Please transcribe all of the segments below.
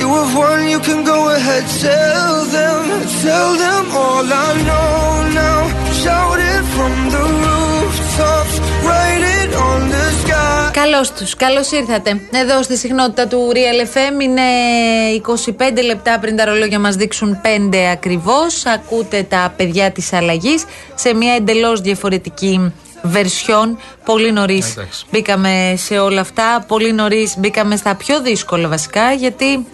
You have won, you can go ahead, tell them, tell them all I know now. Shout it from the rooftops, write it on the sky. Καλώς τους, καλώς ήρθατε. Εδώ στη συχνότητα του Real FM είναι 25 λεπτά πριν τα ρολόγια μας δείξουν 5 ακριβώς. Ακούτε τα παιδιά της αλλαγής σε μια εντελώς διαφορετική βερσιόν. Πολύ νωρίς Εντάξει. μπήκαμε σε όλα αυτά. Πολύ νωρίς μπήκαμε στα πιο δύσκολα βασικά γιατί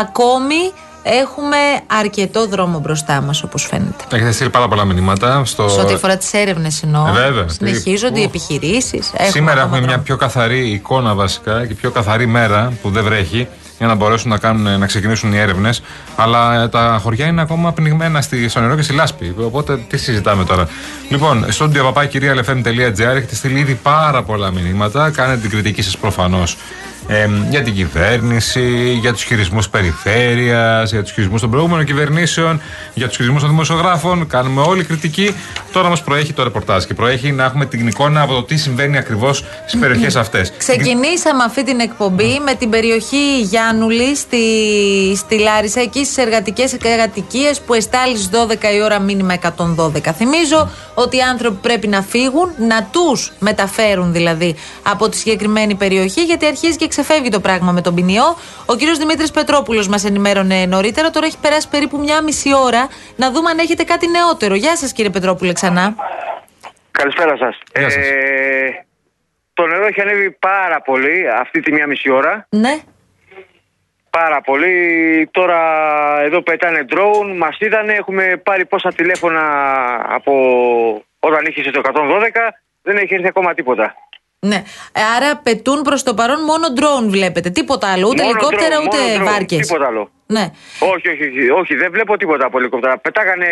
ακόμη έχουμε αρκετό δρόμο μπροστά μας όπως φαίνεται. Έχετε στείλει πάρα πολλά μηνύματα. Στο... Σε ό,τι αφορά τις έρευνες εννοώ. Ε, βέβαια. Συνεχίζονται οι Ου. επιχειρήσεις. Σήμερα έχουμε μια πιο καθαρή εικόνα βασικά και πιο καθαρή μέρα που δεν βρέχει για να μπορέσουν να, κάνουν, να ξεκινήσουν οι έρευνες. Αλλά ε, τα χωριά είναι ακόμα πνιγμένα στη, στο νερό και στη λάσπη. Οπότε τι συζητάμε τώρα; Λοιπόν, στο ndiopapakyrialfm.gr έχετε στείλει ήδη πάρα πολλά μηνύματα. Κάνετε την κριτική σας προφανώς ε, για την κυβέρνηση, για τους χειρισμούς περιφέρειας, για τους χειρισμούς των προηγούμενων κυβερνήσεων, για τους χειρισμούς των δημοσιογράφων. Κάνουμε όλη κριτική. Τώρα μας προέχει το ρεπορτάζ και προέχει να έχουμε την εικόνα από το τι συμβαίνει ακριβώς στις περιοχές αυτές. Ξεκινήσαμε αυτή την εκπομπή με την περιοχή Γιάννουλη στη, στη Λάρισα, εκεί στις εργατικές κατοικίε που εστάλει στις 12 η ώρα μήνυμα 112. Θυμίζω ότι οι άνθρωποι πρέπει να φύγουν, να τους μεταφέρουν δηλαδή από τη συγκεκριμένη περιοχή, γιατί αρχίζει και ξεφεύγει το πράγμα με τον ποινιό. Ο κύριος Δημήτρης Πετρόπουλος μας ενημέρωνε νωρίτερα, τώρα έχει περάσει περίπου μια μισή ώρα να δούμε αν έχετε κάτι νεότερο. Γεια σας κύριε Πετρόπουλε ξανά. Καλησπέρα σας. Γεια σας. Ε, το νερό έχει ανέβει πάρα πολύ αυτή τη μία μισή ώρα. Ναι. Πάρα πολύ. Τώρα εδώ πετάνε drone, μας είδανε, έχουμε πάρει πόσα τηλέφωνα από όταν είχε το 112. Δεν έχει έρθει ακόμα τίποτα. Ναι. Ε, Άρα πετούν προς το παρόν μόνο drone βλέπετε. Τίποτα άλλο. Ούτε Μόνο ελικόπτερα drone, ούτε μόνο drone, βάρκες. Τίποτα άλλο. Ναι. Όχι, όχι, όχι, όχι, δεν βλέπω τίποτα από ελικόπτερα. Πετάγανε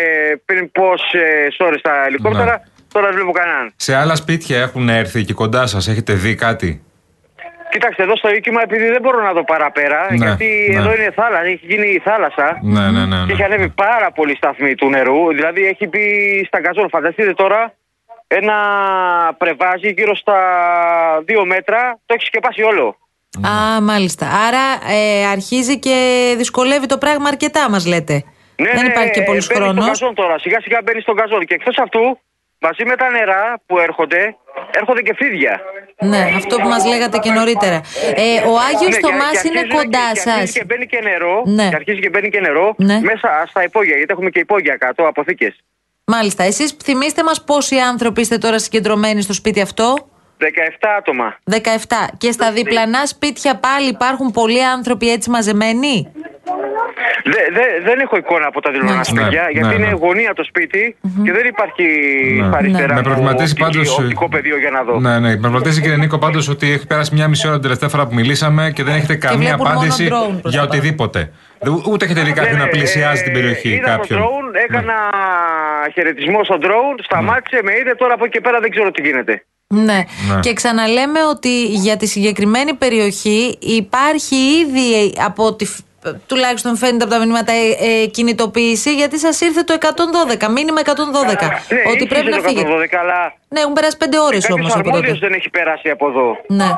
πριν πόσες ώρες τα ελικόπτερα, Ναι. τώρα δεν βλέπω κανέναν. Σε άλλα σπίτια έχουν έρθει και κοντά σας, έχετε δει κάτι; Κοιτάξτε, εδώ στο οίκημα, επειδή δεν μπορώ να δω παραπέρα, Ναι, γιατί ναι. εδώ είναι θάλασσα, έχει γίνει η θάλασσα. Ναι, ναι, ναι. Και ναι. έχει ανέβει πάρα πολύ σταθμή του νερού. Δηλαδή έχει μπει στα γκαζόν. Φανταστείτε τώρα ένα πρεβάζι γύρω στα δύο μέτρα. Το έχεις σκεπάσει όλο. Α, μάλιστα. Άρα ε, αρχίζει και δυσκολεύει το πράγμα αρκετά, μας λέτε. Δεν υπάρχει και πολλής Ναι, μπαίνει χρόνος. στον γκαζόν τώρα. Σιγά σιγά μπαίνει στον γκαζόν. Και εκτός αυτού, μαζί με τα νερά που έρχονται, έρχονται και φίδια. Ναι, αυτό που μας λέγατε και νωρίτερα. Ε, ο Άγιος Ναι, και- Θωμάς και είναι αρχίζουν κοντά και- και αρχίζει σας. Και μπαίνει και νερό. Ναι. Και αρχίζει και μπαίνει και νερό Ναι. μέσα στα υπόγεια. Γιατί έχουμε και υπόγεια κάτω, αποθήκες. Μάλιστα. Εσείς θυμίστε μας πόσοι άνθρωποι είστε τώρα συγκεντρωμένοι στο σπίτι αυτό; 17 άτομα. 17. Και στα διπλανά σπίτια πάλι υπάρχουν πολλοί άνθρωποι έτσι μαζεμένοι; Δε, δε, δεν έχω εικόνα από τα δηλωνά Ναι. σπίτια, Ναι, γιατί ναι, είναι ναι. γωνία το σπιτι και δεν υπάρχει Ναι. αριστερά Ναι. Με μου προβληματίζει οπτική- πάντως, ε, οπτικό πεδίο για να δω. Ναι, ναι. Με προβληματίζει κύριε Νίκο πάντως ότι έχει περάσει μια μισή ώρα την τελευταία φορά που μιλήσαμε και δεν έχετε καμία βλέπουν μόνο απάντηση drone προς για τα πάνω. οτιδήποτε. Δε- Ούτε έχετε δει κάποιον Ναι, να ναι, πλησιάζει ε, την περιοχή Είδα κάποιον. Ναι. το drone, έκανα χαιρετισμό στο drone, σταμάτησε, με είδε, τώρα από εκεί και πέρα δεν ξέρω τι γίνεται. Ναι. Ναι. Και ξαναλέμε ότι για τη συγκεκριμένη περιοχή υπάρχει ήδη από ό,τι φ- τουλάχιστον φαίνεται από τα μηνύματα ε, ε, κινητοποίηση γιατί σας ήρθε το 112, μήνυμα 112. Ναι, ότι είχε πρέπει να το φύγετε. 112, αλλά Ναι, έχουν περάσει πέντε ώρες κάποιος όμως από αρμόδιος τότε. δεν έχει περάσει από εδώ. Ναι.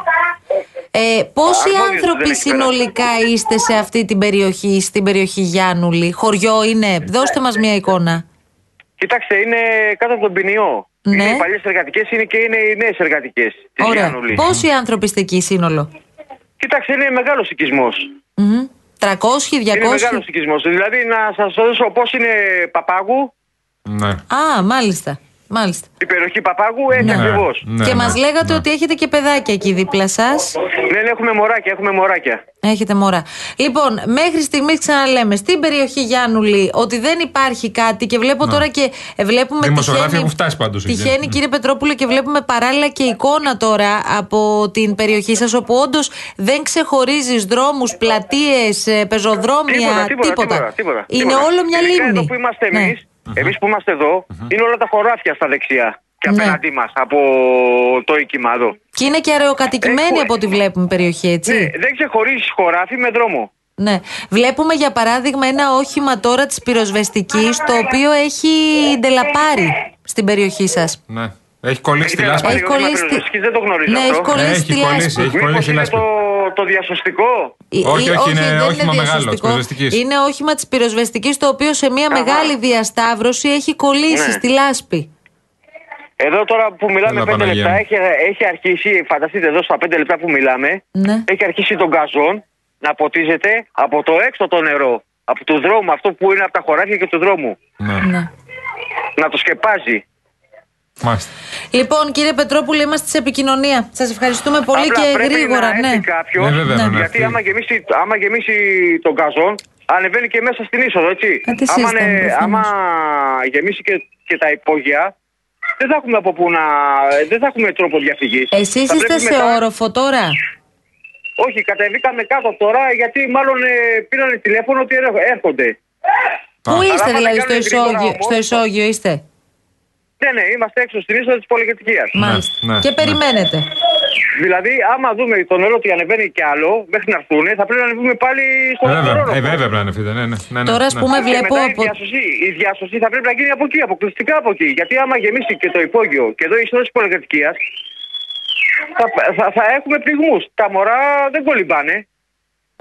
Ε, πόσοι αρμόδιος άνθρωποι δεν έχει συνολικά είστε σε αυτή την περιοχή, στην περιοχή Γιάννουλη, χωριό είναι, δώστε μας μια εικόνα. Κοιτάξτε, είναι κάτω από τον ποινιό. Ναι. Είναι οι παλιές εργατικές, είναι και είναι οι νέες εργατικές της Ωραία. Γιάννουλη. Πόσοι άνθρωποι είστε εκεί σύνολο; Κοιτάξτε, είναι μεγάλος οικισμός. Μμμ. 300, 200. Είναι μεγάλος οικισμός. Δηλαδή, να σας δώσω πώς είναι Παπάγου, Ναι. Α, μάλιστα. Μάλιστα. η περιοχή Παπάγου, έτσι Ναι. ακριβώς. Ναι, και ναι, μας λέγατε ναι. ότι έχετε και παιδάκια εκεί δίπλα σας. Ναι, ναι, έχουμε μωράκια, έχουμε μωράκια. Έχετε μωρά. Λοιπόν, μέχρι στιγμής ξαναλέμε στην περιοχή Γιάννουλη ότι δεν υπάρχει κάτι και βλέπω τώρα και ε, βλέπουμε. Δημοσιογράφοι τυχαίνει- έχουν φτάσει πάντως εκεί. Τυχαίνει, κύριε Πετρόπουλο, και βλέπουμε παράλληλα και εικόνα τώρα από την περιοχή σας, όπου όντως δεν ξεχωρίζεις δρόμους, πλατείες, πεζοδρόμια, Τίποτα, τίποτα, τίποτα, τίποτα, Είναι τίποτα. όλο μια Ειδικά λίμνη. Εδώ που είμαστε Ναι. Εμεί, Εμείς που είμαστε εδώ, είναι όλα τα χωράφια στα δεξιά και Ναι. απέναντί μας από το οικιμάδο. Και είναι και αραιοκατοικημένη Έχω- από ό,τι βλέπουμε περιοχή, έτσι. Ναι, δεν ξεχωρίζει χωράφι με δρόμο. Ναι. Βλέπουμε για παράδειγμα ένα όχημα τώρα της πυροσβεστικής το οποίο έχει ντελαπάρει στην περιοχή σας. Ναι. Έχει κολλήσει τη Έχει λάσπη. Έχει Έχει κολλήσει. κολλήσει. Δεν το γνωρίζω Ναι, αυτό. έχει κολλήσει Έχει στη κολλήσει, λάσπη. έχει Μήπως κολλήσει η είναι λάσπη. το, το διασωστικό; Ε, Όχι, ε, όχι, είναι δεν όχημα μεγάλος, της διασωστικό. πυροσβεστικής. Είναι όχημα της πυροσβεστικής το οποίο σε μια Αχα. μεγάλη διασταύρωση έχει κολλήσει Ναι. στη λάσπη. Εδώ τώρα που μιλάμε Έλα, 5 Παναγία λεπτά, μου. έχει, έχει αρχίσει, φανταστείτε εδώ στα 5 λεπτά που μιλάμε, Ναι. έχει αρχίσει τον καζόν να ποτίζεται από το έξω το νερό. Από του δρόμου, αυτό που είναι από τα χωράφια και του δρόμου. Ναι. ναι. Να το σκεπάζει. Μάλιστα. Λοιπόν, κύριε Πετρόπουλε, είμαστε σε επικοινωνία. Σας ευχαριστούμε πολύ Απλά και πρέπει γρήγορα. να Ναι. έρθει κάποιος, Ναι, βέβαια, ναι. γιατί Ναι. άμα γεμίσει, άμα γεμίσει τον καζόν, ανεβαίνει και μέσα στην είσοδο, έτσι. Α, τι άμα, συζητάμε, είναι- προφανώς. άμα γεμίσει και, και τα υπόγεια, δεν θα έχουμε από πού να. δεν θα έχουμε τρόπο διαφυγής. Εσείς είστε σε όροφο τώρα; Όχι, κατεβήκαμε κάτω τώρα γιατί μάλλον ε, πήραν τηλέφωνο ότι έρχ- έρχονται. Πού Α. είστε Αλλά δηλαδή, άμα στο δεν κάνουμε γρήγορα ισόγειο, όμως, στο ισόγειο είστε; Ναι, ναι, είμαστε έξω στην είσοδο της πολυκατοικίας. Μάλιστα. ναι, και ναι. περιμένετε. Δηλαδή, άμα δούμε το νερό ότι ανεβαίνει κι άλλο, μέχρι να έρθουν, θα πρέπει να ανεβούμε πάλι στο Ε, Βέβαια, δεύτερο ε, όροφο. βέβαια πρέπει να είναι φίδε. Ναι, ναι, ναι, ναι, Τώρα, ας ναι. πούμε, Και βλέπω μετά από. η, διάσωση, η διάσωση θα πρέπει να γίνει από εκεί, αποκλειστικά από εκεί. Γιατί άμα γεμίσει και το υπόγειο και εδώ η είσοδος της πολυκατοικίας, θα, θα, θα έχουμε πληγμούς. Τα μωρά δεν κολυμπάνε.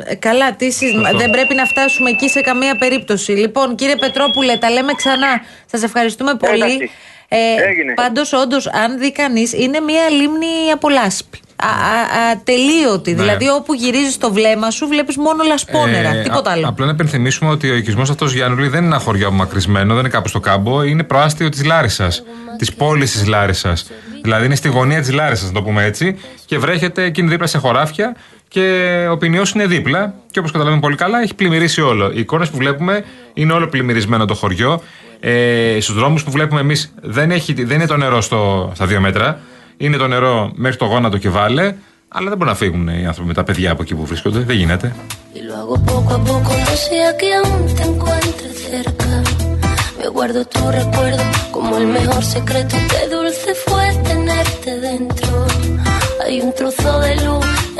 Ε, Καλά, τι συζ- Σωστό. δεν πρέπει να φτάσουμε εκεί σε καμία περίπτωση. Λοιπόν, κύριε Πετρόπουλε, τα λέμε ξανά. Σας ευχαριστούμε πολύ. εντάξει. Έγινε. Πάντως, όντως, αν δει κανείς, είναι μία λίμνη από λάσπη. Α, α, ατελείωτη. Ναι. Δηλαδή, όπου γυρίζεις το βλέμμα σου, βλέπεις μόνο λασπόνερα. Ε, τίποτα α- άλλο. Απλά να υπενθυμίσουμε ότι ο οικισμός αυτός Γιάννουλη δεν είναι ένα χωριό απομακρυσμένο, δεν είναι κάπου στο κάμπο, είναι προάστιο της Λάρισας. Της πόλης της Λάρισας. Δηλαδή είναι στη γωνία της Λάρισας, να το πούμε έτσι, και βρέχεται εκείνη δίπλα σε χωράφια και ο ποινιός είναι δίπλα. Και όπως καταλαβαίνουμε πολύ καλά, έχει πλημμυρίσει όλο. Οι εικόνες που βλέπουμε είναι όλο πλημμυρισμένο το χωριό. Ε, Στους δρόμους που βλέπουμε εμείς δεν, έχει- δεν είναι το νερό στο, στα δύο μέτρα. Είναι το νερό μέχρι το γόνατο και βάλε. Αλλά δεν μπορούν να φύγουν οι άνθρωποι με τα παιδιά από εκεί που βρίσκονται. Δεν γίνεται. Y lo hago poco a poco, no sea que aún te encuentres cerca. Me guardo tu recuerdo como el mejor secreto. Qué dulce fue tenerte dentro. Hay un trozo de luz en esta oscuridad.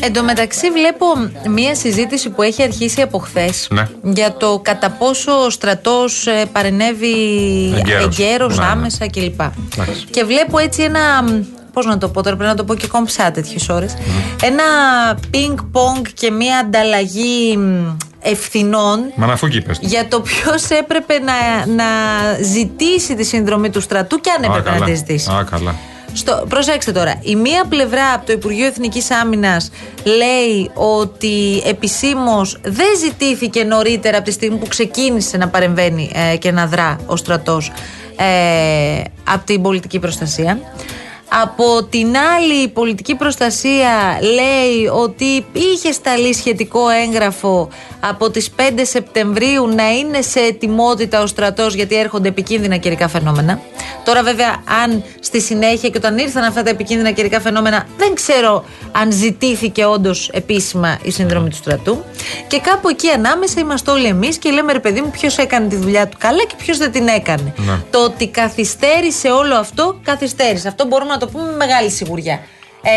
Εν τω μεταξύ, βλέπω μία συζήτηση που έχει αρχίσει από χθες Ναι. για το κατά πόσο ο στρατός παρενέβη Εγκαίρος. εγκαίρω, Ναι, ναι. άμεσα κλπ. Εντάξει. Και βλέπω έτσι ένα. Πώς να το πω τώρα, πρέπει να το πω και κομψά τέτοιες ώρες. Ένα πινκ-πονγκ και μία ανταλλαγή μ, ευθυνών Μα να φούγει, πες. για το ποιος έπρεπε να, να ζητήσει τη συνδρομή του στρατού και αν Α, έπρεπε να καλά. τη ζητήσει. Α, καλά. Στο, προσέξτε τώρα. Η μία πλευρά από το Υπουργείο Εθνικής Άμυνας λέει ότι επισήμως δεν ζητήθηκε νωρίτερα από τη στιγμή που ξεκίνησε να παρεμβαίνει ε, και να δρά ο στρατός ε, από την πολιτική προστασία. Από την άλλη η πολιτική προστασία λέει ότι είχε σταλεί σχετικό έγγραφο από τις 5 Σεπτεμβρίου να είναι σε ετοιμότητα ο στρατός γιατί έρχονται επικίνδυνα καιρικά φαινόμενα. Τώρα βέβαια αν στη συνέχεια και όταν ήρθαν αυτά τα επικίνδυνα καιρικά φαινόμενα δεν ξέρω αν ζητήθηκε όντως επίσημα η συνδρομή του στρατού. Και κάπου εκεί ανάμεσα είμαστε όλοι εμείς και λέμε ρε παιδί μου ποιος έκανε τη δουλειά του καλά και ποιος δεν την έκανε. Ναι. Το ότι καθυστέρησε όλο αυτό, καθυστέρησε. Αυτό μπορούμε να το πούμε με μεγάλη σιγουριά.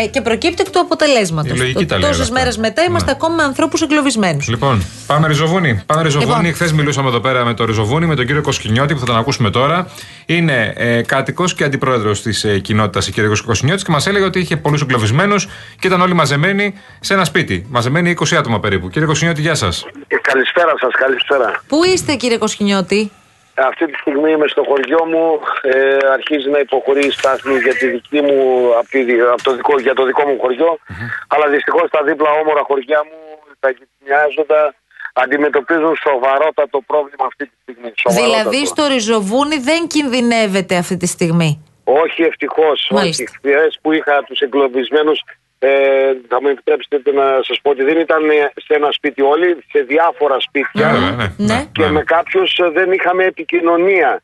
Ε, και προκύπτει εκ του αποτελέσματος. Η λογική τα λέει όλα Τόσε αυτά. μέρες μετά είμαστε Ναι. ακόμα με ανθρώπους εγκλωβισμένους. Λοιπόν, πάμε ριζοβούνι. Πάμε ριζοβούνι. Λοιπόν. Χθες μιλούσαμε εδώ πέρα με το ριζοβούνι, με τον κύριο Κοσκινιώτη, που θα τον ακούσουμε τώρα. Είναι ε, κάτοικος και αντιπρόεδρος της ε, κοινότητας, ο κύριο Κοσκινιώτης, και μας έλεγε ότι είχε πολλούς εγκλωβισμένους και ήταν όλοι μαζεμένοι σε ένα σπίτι. Μαζεμένοι 20 άτομα περίπου. Κύριε Κοσκινιώτη, γεια σας. Ε, Καλησπέρα σας, καλησπέρα. Πού είστε, κύριε Κοσκινιώτη, Αυτή τη στιγμή είμαι στο χωριό μου, ε, αρχίζει να υποχωρεί η στάθμη για, τη δική μου, απ' τη δι- απ' το δικό, για το δικό μου χωριο αλλά δυστυχώς τα δίπλα όμορα χωριά μου, τα γυτνιάζοντα, αντιμετωπίζουν σοβαρότατο πρόβλημα αυτή τη στιγμή. Σοβαρότατο. Δηλαδή στο ριζοβούνι δεν κινδυνεύετε αυτή τη στιγμή; Όχι ευτυχώς. Μάλιστα. Όχι. Χθες που είχα τους εγκλωβισμένους, ε, θα μου επιτρέψετε να σας πω ότι δεν ήταν σε ένα σπίτι όλοι, σε διάφορα σπίτια. Βέβαια, ναι. Ναι. Και με κάποιους δεν είχαμε επικοινωνία.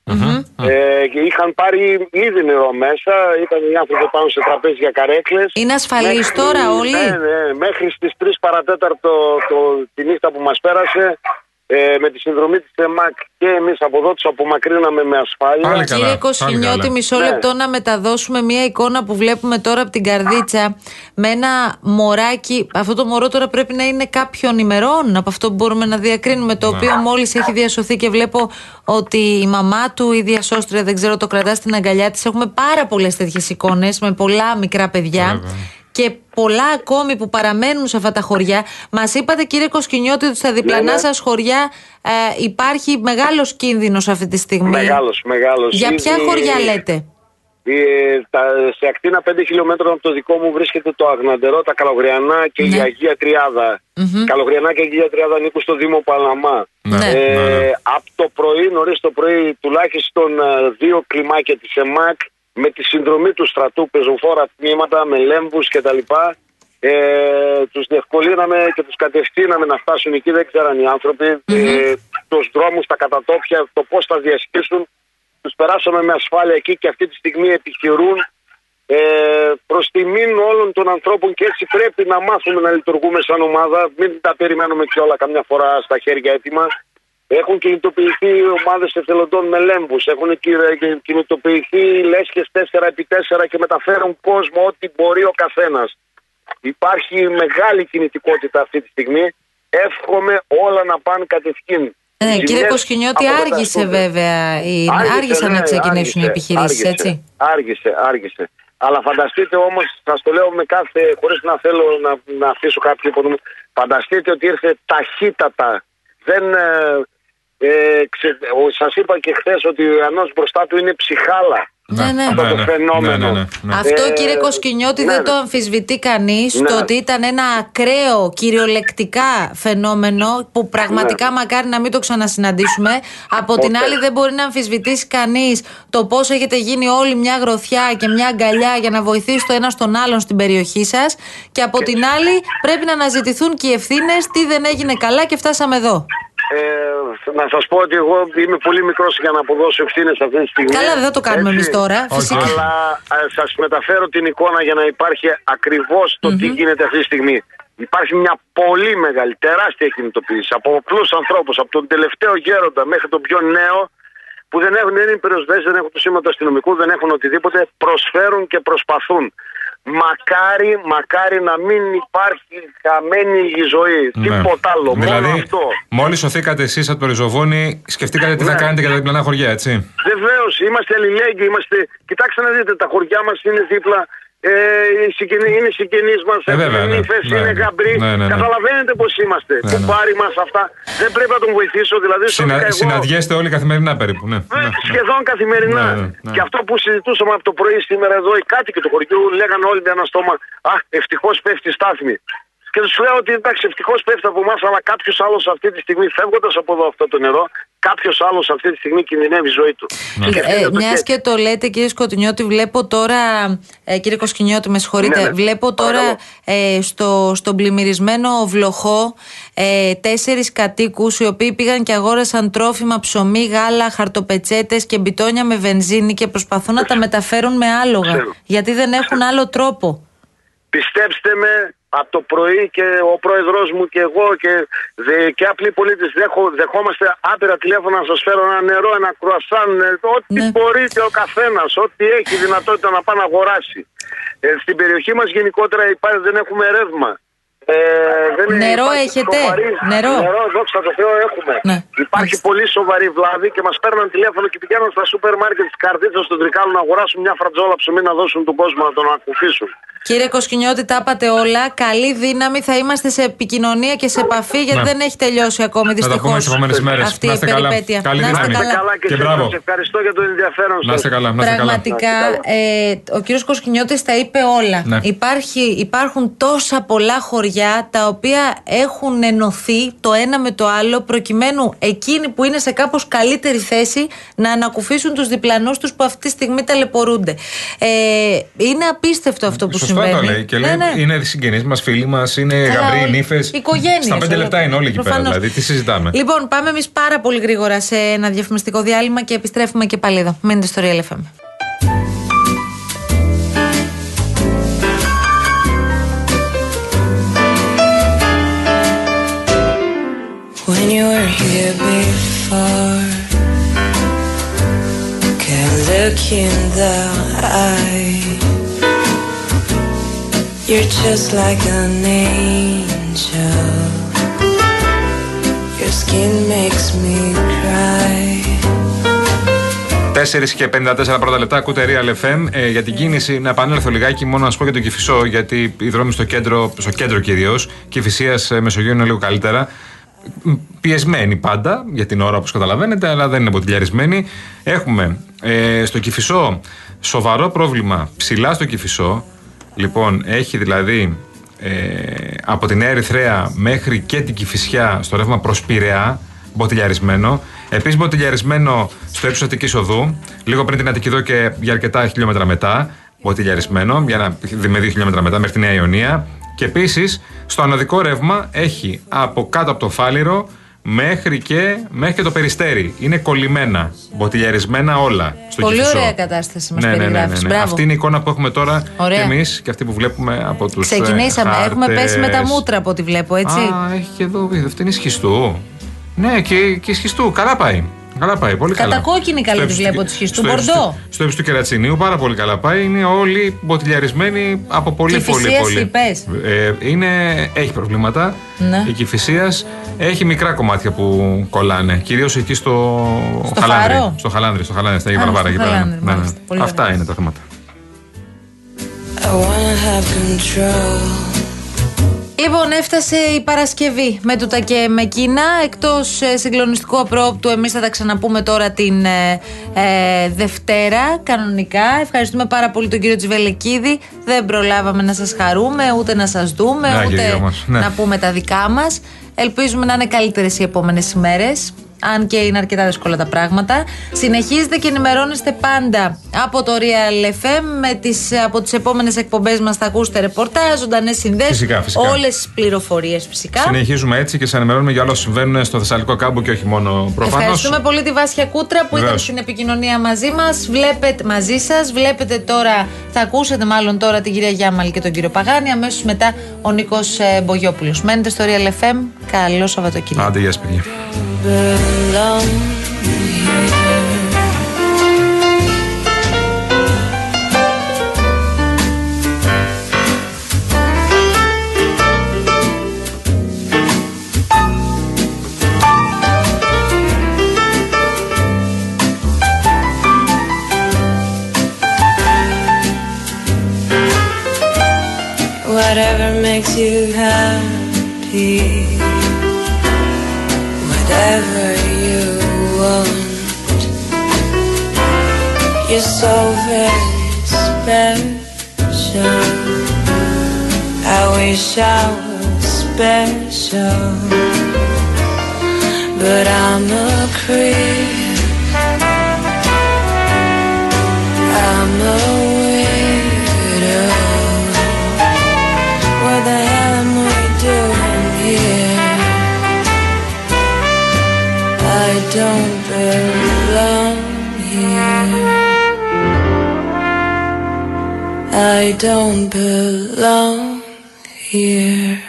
Ε, και είχαν πάρει ήδη νερό μέσα, ήταν οι άνθρωποι πάνω σε τραπέζια καρέκλες. Είναι ασφαλείς τώρα όλοι; Ναι, ναι, μέχρι στις 3 παρατέταρτο το, τη νύχτα που μας πέρασε ε, με τη συνδρομή της ΕΜΑΚ και εμείς από εδώ τους απομακρύναμε με ασφάλεια. Πάλι καλά, Κύριε πάλι Κοσχινιώτη, καλά. μισό Ναι. λεπτό να μεταδώσουμε μια εικόνα που βλέπουμε τώρα από την καρδίτσα με ένα μωράκι. Αυτό το μωρό τώρα πρέπει να είναι κάποιων ημερών από αυτό που μπορούμε να διακρίνουμε. Το Ναι. οποίο μόλις έχει διασωθεί και βλέπω ότι η μαμά του, η διασώστρια, δεν ξέρω, το κρατά στην αγκαλιά της. Έχουμε πάρα πολλές τέτοιες εικόνες με πολλά μικρά παιδιά. Βέβαια. Και πολλά ακόμη που παραμένουν σε αυτά τα χωριά. Μας είπατε, κύριε Κοσκινιώτη, ότι στα διπλανά ναι. σας χωριά ε, υπάρχει μεγάλος κίνδυνος αυτή τη στιγμή. Μεγάλος, μεγάλος. Για ποια Ήδη- χωριά λέτε; Ε, τα, σε ακτίνα 5 χιλιόμετρων από το δικό μου βρίσκεται το Αγναντερό, τα Καλογριανά και Ναι. η Αγία Τριάδα. Καλογριανά και η Αγία Τριάδα ανήκουν στο Δήμο Παλαμά. Ναι, Ε, ναι, ναι. Από το πρωί, νωρίς το πρωί, τουλάχιστον ε, δύο κλιμάκια της ΕΜΑΚ με τη συνδρομή του στρατού, πεζοφόρα τμήματα, με λέμβους κτλ. Ε, τους διευκολύναμε και τους κατευθύναμε να φτάσουν εκεί. Δεν ξέραν οι άνθρωποι ε, τους δρόμους, τα κατατόπια, το πώς θα διασχίσουν. Τους περάσαμε με ασφάλεια εκεί και αυτή τη στιγμή επιχειρούν ε, προς τιμήν όλων των ανθρώπων και έτσι πρέπει να μάθουμε να λειτουργούμε σαν ομάδα. Μην τα περιμένουμε και όλα καμιά φορά στα χέρια έτοιμα. Έχουν κινητοποιηθεί ομάδες εθελοντών με λέμβους. Έχουν κυ- κινητοποιηθεί λέσχες 4x4 και μεταφέρουν κόσμο ό,τι μπορεί ο καθένας. Υπάρχει μεγάλη κινητικότητα αυτή τη στιγμή. Εύχομαι όλα να πάνε κατευθείαν. Ναι, Οι κύριε ζημιές Κοσκινιώτη, άργησε αποκαταστούνται. βέβαια. η- Άργησε, Άργησαν ναι, να ξεκινήσουν άργησε, οι επιχειρήσεις, άργησε, έτσι; Άργησε, άργησε. Αλλά φανταστείτε όμως, σας το λέω με κάθε. χωρίς να θέλω να, να αφήσω κάποιο υποδομή. Φανταστείτε ότι ήρθε ταχύτατα. Δεν. Ε, ε, ξε, σας είπα και χθες ότι ο Ιωαννός μπροστά του είναι ψυχάλα. Ναι, ναι. Αυτό το φαινόμενο. ναι, ναι, ναι. Αυτό Ε, κύριε Κοσκινιώτη ναι, δεν ναι. το αμφισβητεί κανείς. Ναι. Το ότι ήταν ένα ακραίο κυριολεκτικά φαινόμενο που πραγματικά μακάρι να μην το ξανασυναντήσουμε. Από την Ναι. Ποτέ. άλλη, δεν μπορεί να αμφισβητήσει κανείς το πώς έχετε γίνει όλη μια γροθιά και μια αγκαλιά για να βοηθήσει το ένα στον άλλον στην περιοχή σας. Και από την άλλη, πρέπει να αναζητηθούν και οι ευθύνες τι δεν έγινε καλά και φτάσαμε εδώ. Ε, να σας πω ότι εγώ είμαι πολύ μικρός για να αποδώσω ευθύνες αυτή τη στιγμή. Καλά, δεν θα το κάνουμε Έτσι. εμείς τώρα. Όχι. Φυσικά. Αλλά σας μεταφέρω την εικόνα για να υπάρχει ακριβώς το τι γίνεται αυτή τη στιγμή. Υπάρχει μια πολύ μεγάλη, τεράστια κινητοποίηση από απλούς ανθρώπους, από τον τελευταίο γέροντα μέχρι τον πιο νέο, που δεν έχουν, δεν είναι πυροσβέστε, δεν έχουν το σήμα του αστυνομικού, δεν έχουν οτιδήποτε, προσφέρουν και προσπαθούν. Μακάρι, μακάρι να μην υπάρχει χαμένη η ζωή. Ναι. Τίποτα άλλο. Δηλαδή, μόνο αυτό. μόλις σωθήκατε εσείς από το ριζοβόνι, σκεφτήκατε τι θα Ναι. κάνετε για τα διπλανά χωριά, έτσι; Βεβαίως, είμαστε αλληλέγγυοι. Είμαστε... Κοιτάξτε να δείτε, τα χωριά μας είναι δίπλα. Ε, οι συγγενεί- είναι οι συγγενείς μας, Ε, βέβαια, ναι. νύφες, Ναι. είναι γαμπροί. Ναι, ναι, ναι. Καταλαβαίνετε πώς είμαστε. Ναι, Που ναι. πάρει μας αυτά. Δεν πρέπει να τον βοηθήσω. Δηλαδή, Συνα... σώθηκα εγώ. Συναντιέστε όλοι καθημερινά περίπου. Ναι. Ε, ναι, ναι. Σχεδόν καθημερινά. Ναι, ναι, ναι. Και αυτό που συζητούσαμε από το πρωί σήμερα εδώ, οι κάτοικοι του χωριού λέγανε όλοι με ένα στόμα Α, ευτυχώς πέφτει η στάθμη. Και τους λέω ότι εντάξει, ευτυχώς πέφτει από εμάς, αλλά κάποιος άλλος αυτή τη στιγμή, φεύγοντας από εδώ αυτό το νερό, κάποιος άλλος αυτή τη στιγμή κινδυνεύει η ζωή του. Και Ε, ευθύνεται το Μιας χέρι. και το λέτε, κύριε Σκοτεινιώτη, βλέπω τώρα. Ε, κύριε Κοσκινιώτη, με συγχωρείτε. Ναι, ναι. Βλέπω τώρα Παρακαλώ. ε, στο, στον πλημμυρισμένο βλοχό ε, τέσσερις κατοίκους οι οποίοι πήγαν και αγόρασαν τρόφιμα, ψωμί, γάλα, χαρτοπετσέτες και μπιτόνια με βενζίνη και προσπαθούν να τα μεταφέρουν με άλογα. Ξέρω. Γιατί δεν έχουν άλλο τρόπο. Πιστέψτε με, από το πρωί και ο πρόεδρό μου και εγώ και, δε, και απλοί πολίτες δεχόμαστε άπειρα τηλέφωνα να σας φέρω ένα νερό, ένα κρουασάν, ε, ό,τι Ναι. μπορείτε ο καθένας, ό,τι έχει δυνατότητα να πάει να αγοράσει. Ε, στην περιοχή μας γενικότερα υπάρχει, δεν έχουμε ρεύμα. Ε, δεν Νερό υπάρχει έχετε; σοβαρή- Νερό; Νερό, δόξα τω Θεώ, έχουμε. Ναι. Υπάρχει Μάλιστα. πολύ σοβαρή βλάβη και μας παίρνουν τηλέφωνο και πηγαίνουν στα σούπερ μάρκετ της Καρδίτσα στον Τρικάλο να αγοράσουν μια φρατζόλα ψωμί να δώσουν τον κόσμο να τον ακουφίσουν. Κύριε Κοσκινιώτη, τα είπατε όλα. Καλή δύναμη. Θα είμαστε σε επικοινωνία και σε επαφή γιατί Ναι. δεν έχει τελειώσει ακόμη Θα τα δυστυχώς. πούμε τι επόμενες μέρες. Αυτή Να η είστε καλά. περιπέτεια. Καλή Να είστε δύναμη. καλά. Καλά και, Και σε μπράβο. σας ευχαριστώ για το ενδιαφέρον Να είστε σας. καλά, να είστε καλά. Πραγματικά, Να είστε ε, ο κύριος Κοσκινιώτης τα είπε όλα. Ναι. Υπάρχει, υπάρχουν τόσα πολλά χωριά τα οποία έχουν ενωθεί το ένα με το άλλο προκειμένου εκείνοι που είναι σε κάπως καλύτερη θέση να ανακουφίσουν τους διπλανούς τους που αυτή τη στιγμή ταλαιπωρούνται. Ε, είναι απίστευτο αυτό που Σωστά συμβαίνει. το λέει. Και Ναι, λέει, ναι. είναι συγγενείς μας, φίλοι μας, είναι Καλά, γαμπροί, όλοι. νύφες. Οικογένειες, Στα πέντε όλα. λεπτά είναι όλοι εκεί πέρα. Προφανώς. Δηλαδή, τι συζητάμε. Λοιπόν, πάμε εμείς πάρα πολύ γρήγορα σε ένα διαφημιστικό διάλειμμα και επιστρέφουμε και πάλι εδώ. Μείνετε στο Real FM. When you were here before. Can't look in the eye. You're just like an angel. Your skin makes me cry. 4 και 54 πρώτα λεπτά ακούτε Real FM. Ε, για την κίνηση, να επανέλθω λιγάκι μόνο να σα πω για τον Κυφισό, γιατί οι δρόμοι στο κέντρο, στο κέντρο κυρίως, Κυφυσίας ε, Μεσογείου είναι λίγο καλύτερα. Πιεσμένοι πάντα για την ώρα, όπως καταλαβαίνετε, αλλά δεν είναι ποτηλιαρισμένοι. Έχουμε ε, στο Κυφισό σοβαρό πρόβλημα ψηλά στο Κυφισό. Λοιπόν, έχει δηλαδή ε, από την Ερυθρέα μέχρι και την Κυφυσιά στο ρεύμα προς Πειραιά, μποτιλιαρισμένο. Επίσης, μποτιλιαρισμένο στο ύψος Αττικής Οδού, λίγο πριν την Αττική και για αρκετά χιλιόμετρα μετά. Μποτιλιαρισμένο, για να, με δύο χιλιόμετρα μετά μέχρι τη Νέα Ιωνία. Και επίσης, στο ανωδικό ρεύμα έχει από κάτω από το φάληρο μέχρι και, μέχρι και το περιστέρι. Είναι κολλημένα, μποτιλιαρισμένα όλα. Στο Πολύ Κηφισό. ωραία κατάσταση μας Ναι, ναι, ναι, ναι, περιγράφεις. ναι. Μπράβο. Αυτή είναι η εικόνα που έχουμε τώρα Ωραία. και εμείς και αυτή που βλέπουμε από τους. Ξεκινήσαμε. Έχουμε πέσει με τα μούτρα από ό,τι βλέπω, έτσι. Α, έχει και εδώ. Αυτή είναι σχιστού. Ναι, και, και σχιστού. Καλά πάει. Καλά πάει, πολύ καλά. Κατακόκκινη καλή Στο τη ύψος βλέπω του- τη σχιστού. στο ύψος Μπορντό. του- Στο ύψο του κερατσινίου πάρα πολύ καλά πάει. Είναι όλοι μποτιλιαρισμένοι από πολύ πολύ Κηφισίας πολύ. είπες. Ε, είναι, έχει προβλήματα. Ναι. Η κυφυσία έχει μικρά κομμάτια που κολλάνε. Κυρίως εκεί στο, Στο χαλάνδρι. Φάρο; Στο χαλάνδρι, στο χαλάνδρι, στα Αγία Α, Βαρβάρα. στο εκεί πέρα. Χαλάνδρι, Ναι, ναι. μάλιστα. Πολύ Αυτά ωραία. είναι τα θέματα. I wanna have control. Λοιπόν, έφτασε η Παρασκευή με τούτα και με Κίνα. Εκτός συγκλονιστικού απρόπτου, εμείς θα τα ξαναπούμε τώρα την ε, ε, Δευτέρα, κανονικά. Ευχαριστούμε πάρα πολύ τον κύριο Τσιβελεκίδη. Δεν προλάβαμε να σας χαρούμε, ούτε να σας δούμε, Ναι, ούτε κύριε μας, ναι. να πούμε τα δικά μας. Ελπίζουμε να είναι καλύτερες οι επόμενες ημέρες. Αν και είναι αρκετά δύσκολα τα πράγματα. Συνεχίζετε και ενημερώνεστε πάντα από το Real FM. Με τις, από τις επόμενες εκπομπές μας θα ακούσετε ρεπορτάζ, ζωντανές συνδέσεις. Φυσικά, φυσικά. Όλες τις πληροφορίες φυσικά. Συνεχίζουμε έτσι και σα ενημερώνουμε για όλα όσα συμβαίνουν στο Θεσσαλικό κάμπο και όχι μόνο προφανώς. Ευχαριστούμε πολύ τη Βάσια Κούτρα που ήταν Βεβαίως. στην επικοινωνία μαζί μας. Βλέπετε μαζί σας. Βλέπετε τώρα, θα ακούσετε μάλλον τώρα την κυρία Γιάμαλ και τον κύριο Παγάνη. Αμέσως μετά ο Νίκος Μπογιόπουλος. Μένετε στο Real FM. Καλό Σαββατοκύριακο. Άντε, γεια σας, παιδιά. Belong special. I wish I was special, but I'm a creep. I'm a weirdo. What the hell am doing here? I don't I don't belong here.